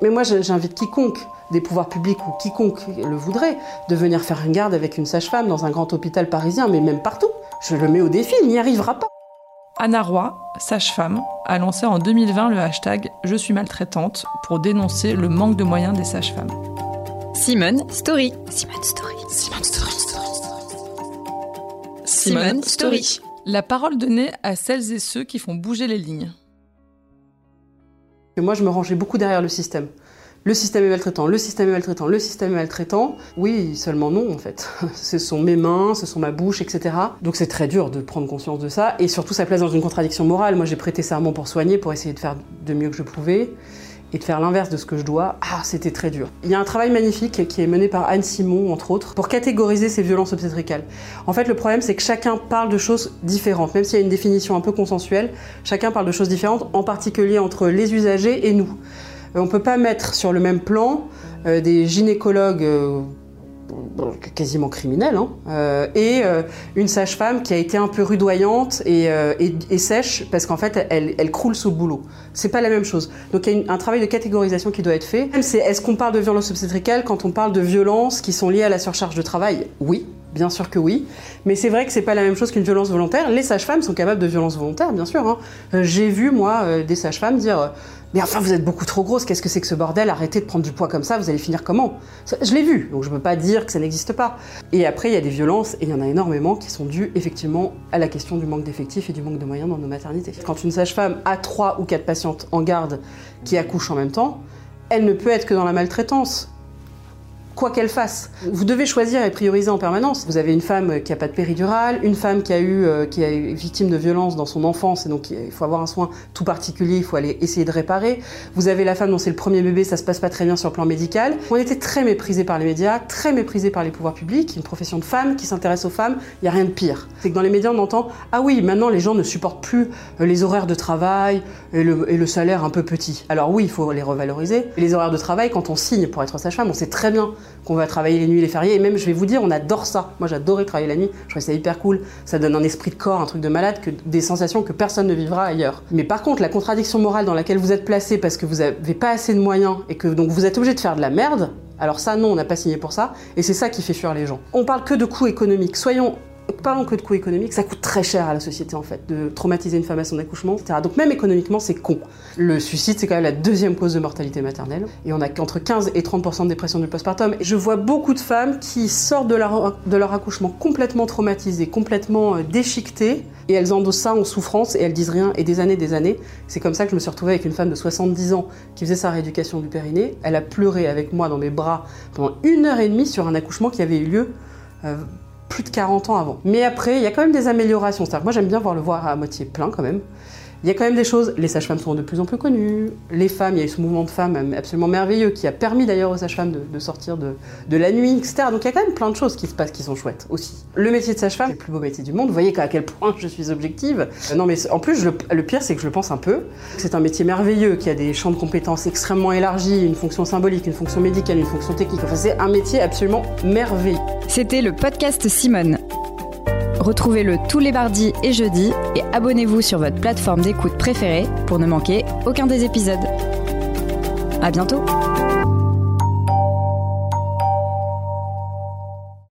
Mais moi, j'invite quiconque des pouvoirs publics ou quiconque le voudrait de venir faire une garde avec une sage-femme dans un grand hôpital parisien, mais même partout. Je le mets au défi, il n'y arrivera pas. Anna Roy, sage-femme, a lancé en 2020 le hashtag Je suis maltraitante pour dénoncer le manque de moyens des sages-femmes. Simone Story. Simone Story. Simone Story. Simone Story. La parole donnée à celles et ceux qui font bouger les lignes. Moi, je me rangeais beaucoup derrière le système. Le système est maltraitant, le système est maltraitant, le système est maltraitant. Oui, seulement non en fait. Ce sont mes mains, ce sont ma bouche, etc. Donc c'est très dur de prendre conscience de ça. Et surtout, ça place dans une contradiction morale. Moi, j'ai prêté serment pour soigner, pour essayer de faire de mieux que je pouvais et de faire l'inverse de ce que je dois, ah, c'était très dur. Il y a un travail magnifique qui est mené par Anne Simon, entre autres, pour catégoriser ces violences obstétricales. En fait, le problème, c'est que chacun parle de choses différentes. Même s'il y a une définition un peu consensuelle, chacun parle de choses différentes, en particulier entre les usagers et nous. Euh, on ne peut pas mettre sur le même plan euh, des gynécologues euh, quasiment criminels hein, et une sage-femme qui a été un peu rudoyante et, sèche parce qu'en fait elle, croule sous le boulot. C'est pas la même chose. Donc il y a un travail de catégorisation qui doit être fait. C'est est-ce qu'on parle de violence obstétricale quand on parle de violences qui sont liées à la surcharge de travail? Oui, Bien sûr que oui, mais c'est vrai que c'est pas la même chose qu'une violence volontaire. Les sages-femmes sont capables de violence volontaire, bien sûr. Hein. J'ai vu moi des sages-femmes dire mais enfin, vous êtes beaucoup trop grosse, qu'est-ce que c'est que ce bordel? Arrêtez de prendre du poids comme ça, vous allez finir comment? Je l'ai vu, donc je peux pas dire que ça n'existe pas. Et après, il y a des violences, et il y en a énormément, qui sont dues effectivement à la question du manque d'effectifs et du manque de moyens dans nos maternités. Quand une sage-femme a trois ou quatre patientes en garde qui accouchent en même temps, elle ne peut être que dans la maltraitance quoi qu'elle fasse. Vous devez choisir et prioriser en permanence. Vous avez une femme qui n'a pas de péridurale, une femme qui a eu, euh, qui victime de violence dans son enfance, et donc il faut avoir un soin tout particulier, il faut aller essayer de réparer. Vous avez la femme dont c'est le premier bébé, ça se passe pas très bien sur le plan médical. On était très méprisés par les médias, très méprisés par les pouvoirs publics, une profession de femme qui s'intéresse aux femmes, il n'y a rien de pire. C'est que dans les médias on entend ah oui, maintenant les gens ne supportent plus euh, les horaires de travail et le, et le salaire un peu petit. Alors oui, il faut les revaloriser. les horaires de travail, quand on signe pour être sage-femme, on sait très bien qu'on va travailler les nuits, les fériés. Et même, je vais vous dire, on adore ça. Moi, j'adorais travailler la nuit. Je trouvais ça hyper cool. Ça donne un esprit de corps, un truc de malade, que des sensations que personne ne vivra ailleurs. Mais par contre, la contradiction morale dans laquelle vous êtes placé parce que vous n'avez pas assez de moyens et que donc vous êtes obligé de faire de la merde, alors ça, non, on n'a pas signé pour ça. Et c'est ça qui fait fuir les gens. On parle que de coûts économiques. Soyons parlons que de coûts économiques, ça coûte très cher à la société en fait, de traumatiser une femme à son accouchement, etc. Donc même économiquement, c'est con. Le suicide, c'est quand même la deuxième cause de mortalité maternelle. Et on a qu'entre 15 et 30% de dépression du postpartum. Je vois beaucoup de femmes qui sortent de leur, de leur accouchement complètement traumatisées, complètement euh, déchiquetées, et elles endossent ça en souffrance et elles disent rien, et des années, des années. C'est comme ça que je me suis retrouvée avec une femme de 70 ans qui faisait sa rééducation du périnée. Elle a pleuré avec moi dans mes bras pendant une heure et demie sur un accouchement qui avait eu lieu euh, plus de 40 ans avant. Mais après, il y a quand même des améliorations. moi, j'aime bien voir le voir à moitié plein quand même. Il y a quand même des choses, les sages-femmes sont de plus en plus connues, les femmes, il y a eu ce mouvement de femmes absolument merveilleux qui a permis d'ailleurs aux sages-femmes de, sortir de, la nuit, etc. Donc il y a quand même plein de choses qui se passent qui sont chouettes aussi. Le métier de sage-femme, le plus beau métier du monde, vous voyez à quel point je suis objective. Euh, non mais en plus, le pire c'est que je le pense un peu. C'est un métier merveilleux qui a des champs de compétences extrêmement élargis, une fonction symbolique, une fonction médicale, une fonction technique. Enfin c'est un métier absolument merveilleux. C'était le podcast Simone. Retrouvez-le tous les mardis et jeudis et abonnez-vous sur votre plateforme d'écoute préférée pour ne manquer aucun des épisodes. À bientôt!